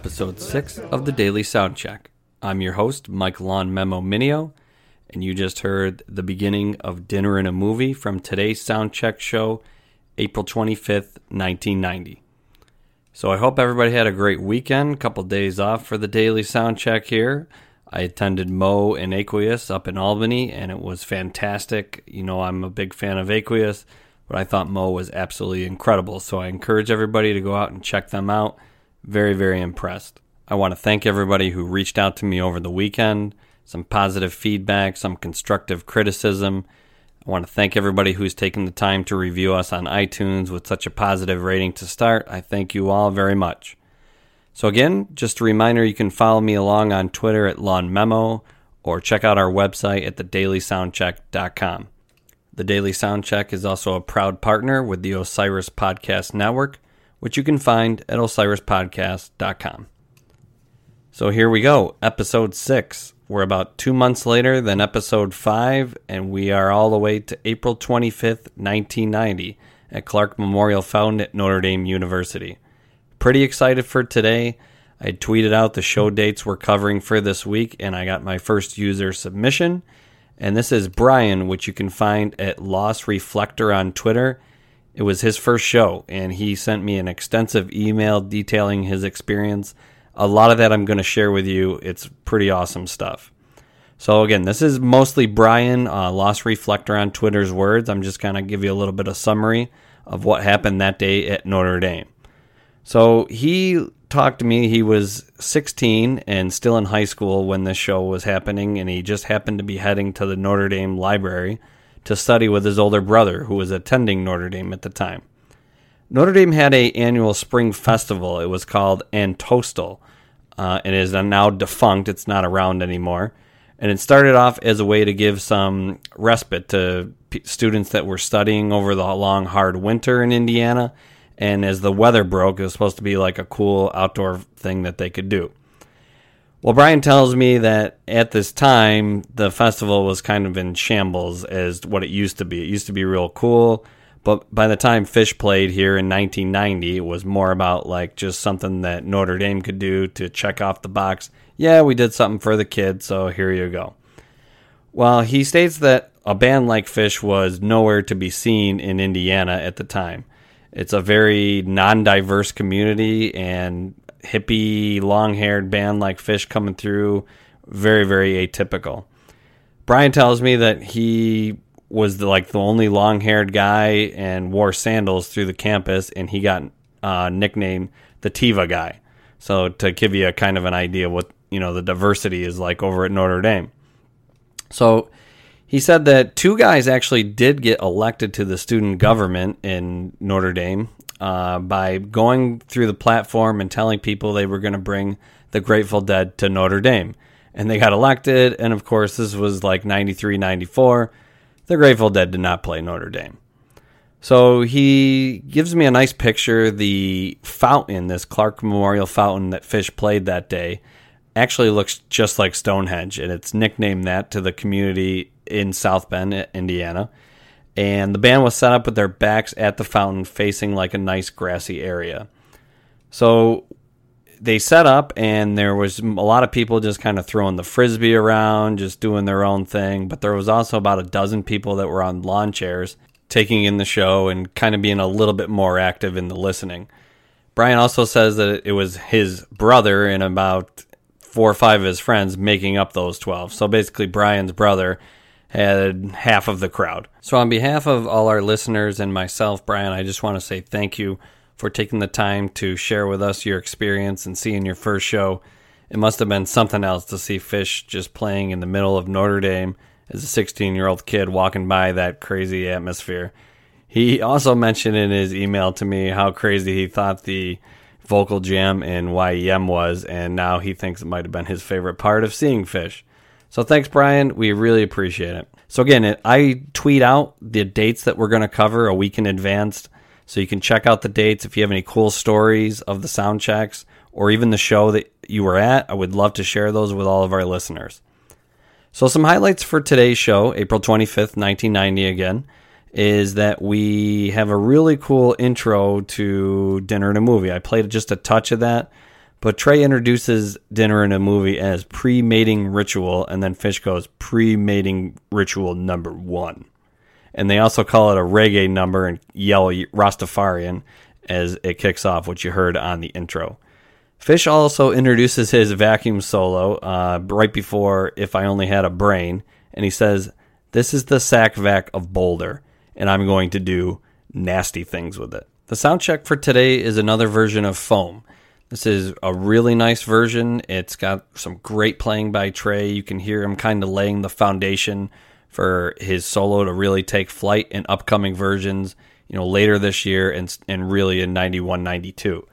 episode 6 of the Daily Soundcheck. I'm your host, Mike Lon Memo Minio, and you just heard the beginning of Dinner and a Movie from today's Soundcheck show, April 25th, 1990. So I hope everybody had a great weekend, couple days off for the Daily Soundcheck here. I attended Mo and Aqueous up in Albany, and it was fantastic. You know, I'm a big fan of Aqueous but I thought Mo was absolutely incredible. So I encourage everybody to go out and check them out. Very, very impressed. I want to thank everybody who reached out to me over the weekend, some positive feedback, some constructive criticism. I want to thank everybody who's taken the time to review us on iTunes with such a positive rating to start. I thank you all very much. So, again, just a reminder you can follow me along on Twitter at Lawn Memo or check out our website at thedailysoundcheck.com. The Daily Soundcheck is also a proud partner with the Osiris Podcast Network, which you can find at osirispodcast.com. So here we go, episode 6. We're about two months later than episode 5, and we are all the way to April 25th, 1990, at Clarke Memorial Fountain at Notre Dame University. Pretty excited for today. I tweeted out the show dates we're covering for this week, and I got my first user submission and this is Brian, which you can find at Lost Reflector on Twitter. It was his first show, and he sent me an extensive email detailing his experience. A lot of that I'm going to share with you. It's pretty awesome stuff. So, again, this is mostly Brian, uh, Lost Reflector on Twitter's words. I'm just going to give you a little bit of summary of what happened that day at Notre Dame. So, he talked to me. He was 16 and still in high school when this show was happening, and he just happened to be heading to the Notre Dame library to study with his older brother, who was attending Notre Dame at the time. Notre Dame had a annual spring festival. It was called An Tostal, uh, and is now defunct. It's not around anymore. And it started off as a way to give some respite to p- students that were studying over the long, hard winter in Indiana and as the weather broke, it was supposed to be like a cool outdoor thing that they could do. Well, Brian tells me that at this time, the festival was kind of in shambles as what it used to be. It used to be real cool, but by the time Phish played here in 1990, it was more about like just something that Notre Dame could do to check off the box. Yeah, we did something for the kids, so here you go. Well, he states that a band like Phish was nowhere to be seen in Indiana at the time. It's a very non-diverse community and hippie, long-haired band like Phish coming through. Very, very atypical. Brian tells me that he was the, like the only long-haired guy and wore sandals through the campus, and he got uh, nicknamed the Teva guy. So to give you a kind of an idea what you know the diversity is like over at Notre Dame. So he said that two guys actually did get elected to the student government in Notre Dame uh, by going through the platform and telling people they were going to bring the Grateful Dead to Notre Dame. And they got elected. And of course, this was like 93, 94. The Grateful Dead did not play Notre Dame. So he gives me a nice picture. The fountain, this Clarke Memorial fountain that Phish played that day, actually looks just like Stonehenge. And it's nicknamed that to the community in South Bend, Indiana. And the band was set up with their backs at the fountain facing like a nice grassy area. So they set up, and there was a lot of people just kind of throwing the frisbee around, just doing their own thing. But there was also about a dozen people that were on lawn chairs taking in the show and kind of being a little bit more active in the listening. Brian also says that it was his brother and about four or five of his friends making up those 12. So basically, Brian's brother had half of the crowd. So, on behalf of all our listeners and myself, Brian, I just want to say thank you for taking the time to share with us your experience and seeing your first show. It must have been something else to see Phish just playing in the middle of Notre Dame as a 16 year old kid walking by that crazy atmosphere. He also mentioned in his email to me how crazy he thought the vocal jam in YEM was, and now he thinks it might have been his favorite part of seeing Phish. So thanks, Brian. We really appreciate it. So again, I tweet out the dates that we're going to cover a week in advance. So you can check out the dates if you have any cool stories of the sound checks or even the show that you were at. I would love to share those with all of our listeners. So some highlights for today's show, April 25th, 1990 again. is that we have a really cool intro to Dinner and a Movie. I played just a touch of that, but Trey introduces Dinner and a Movie as pre mating ritual, and then Fish goes pre mating ritual number one. And they also call it a reggae number and yell Rastafarian as it kicks off, which you heard on the intro. Fish also introduces his vacuum solo uh, right before If I Only Had a Brain, and he says, This is the sack vac of Boulder and I'm going to do nasty things with it. The sound check for today is another version of Foam. This is a really nice version. It's got some great playing by Trey. You can hear him kind of laying the foundation for his solo to really take flight in upcoming versions, you know, later this year and and really in 91 92.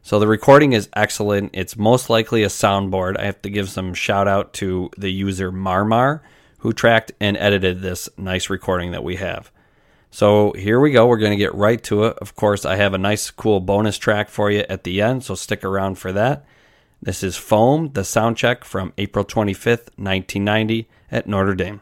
So the recording is excellent. It's most likely a soundboard. I have to give some shout out to the user Marmar who tracked and edited this nice recording that we have. So here we go. We're going to get right to it. Of course, I have a nice, cool bonus track for you at the end, so stick around for that. This is Foam, the sound check from April 25th, 1990, at Notre Dame.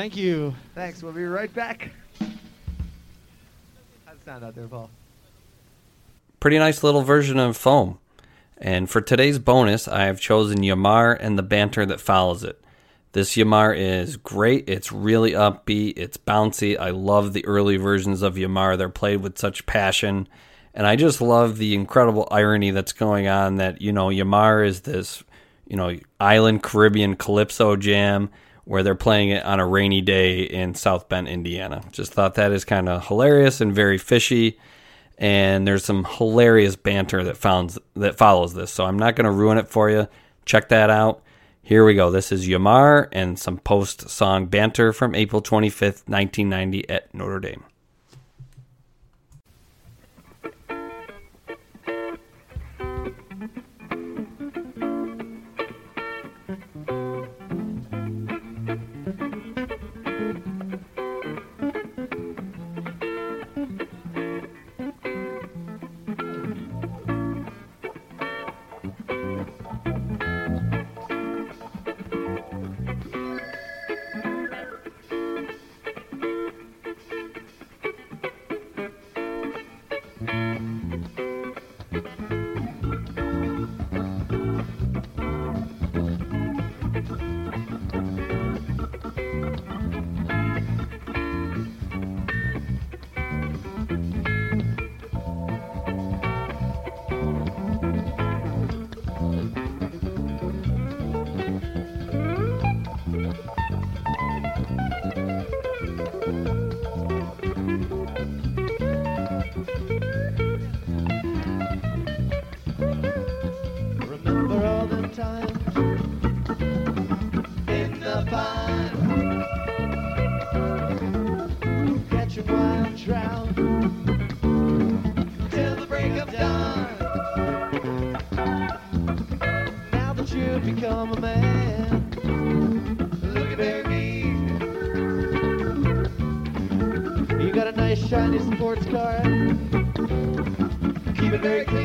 Thank you. Thanks. We'll be right back. How's it sound out there, Paul? Pretty nice little version of foam. And for today's bonus, I have chosen Ya Mar and the banter that follows it. This Ya Mar is great. It's really upbeat. It's bouncy. I love the early versions of Ya Mar. They're played with such passion. And I just love the incredible irony that's going on that, you know, Ya Mar is this, you know, island Caribbean calypso jam where they're playing it on a rainy day in South Bend, Indiana. Just thought that is kind of hilarious and very fishy. And there's some hilarious banter that founds that follows this. So I'm not going to ruin it for you. Check that out. Here we go. This is Ya Mar and some post song banter from April 25th, 1990 at Notre Dame. Wild till the break of dawn. Now that you've become a man, look at me. You got a nice shiny sports car, keep it very clean.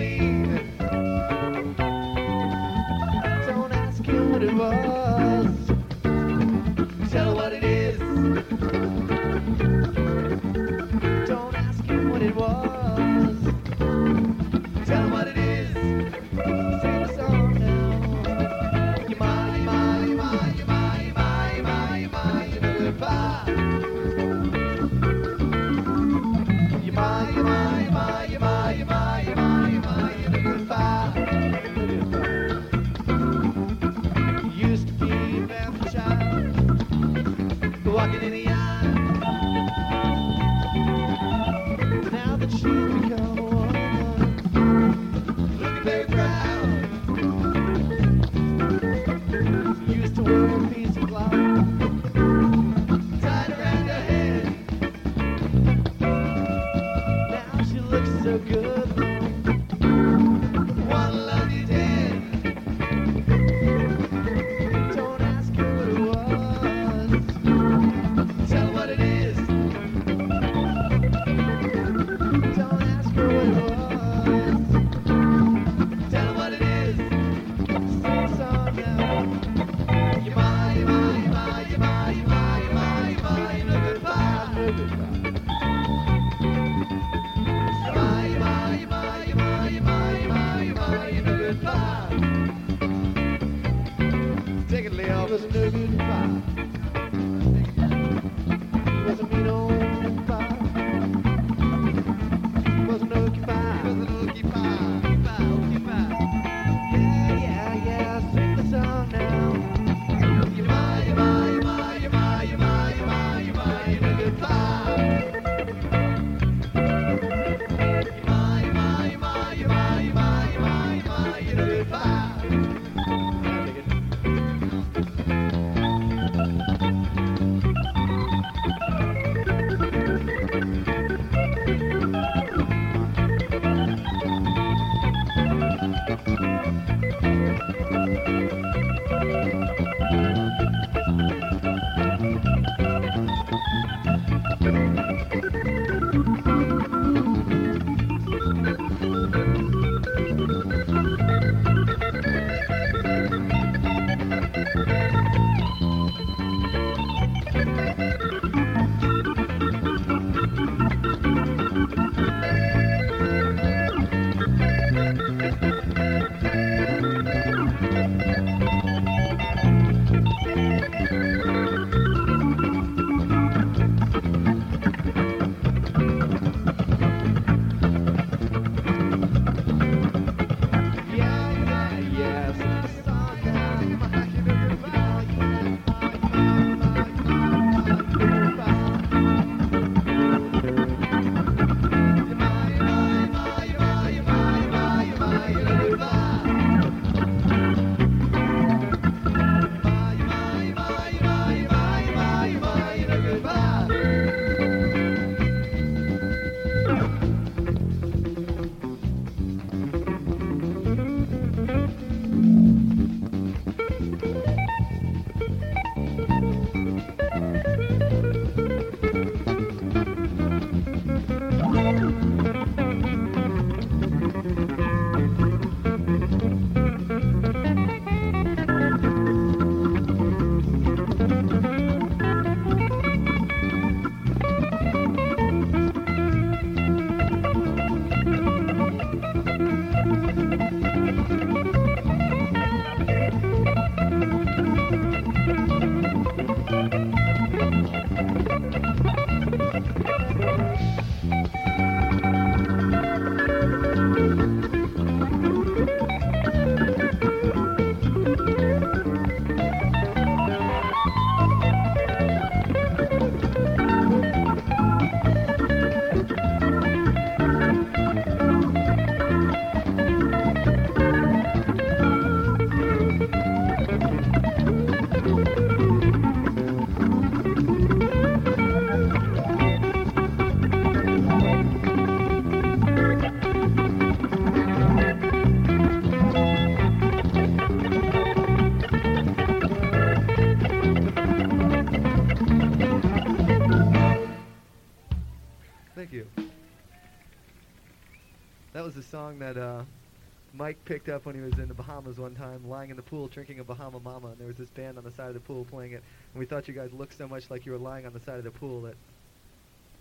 Mike picked up when he was in the Bahamas one time, lying in the pool drinking a Bahama Mama, and there was this band on the side of the pool playing it, and we thought you guys looked so much like you were lying on the side of the pool that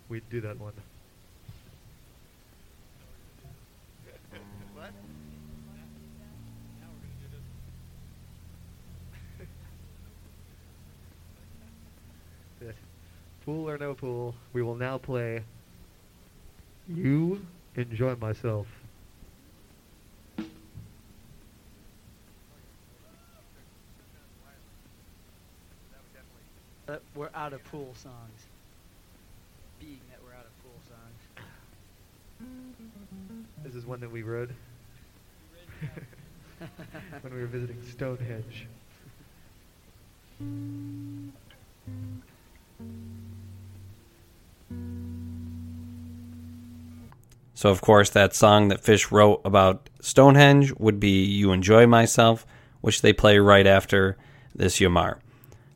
we'd do that one. what? Pool or no pool, we will now play You Enjoy Myself. Of pool songs. Being that we're out of pool songs. This is one that we wrote when we were visiting Stonehenge. So, of course, that song that Phish wrote about Stonehenge would be You Enjoy Myself, which they play right after this Ya Mar.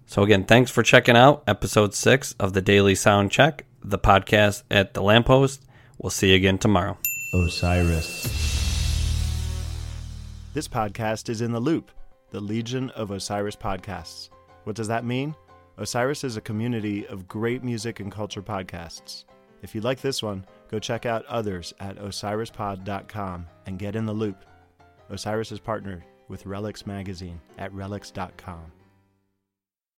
So, again, thanks for checking out episode six of the Daily Sound Check, the podcast at the Lamppost. We'll see you again tomorrow. Osiris. This podcast is in the loop, the Legion of Osiris podcasts. What does that mean? Osiris is a community of great music and culture podcasts. If you like this one, go check out others at osirispod.com and get in the loop. Osiris is partnered with Relix Magazine at relix.com.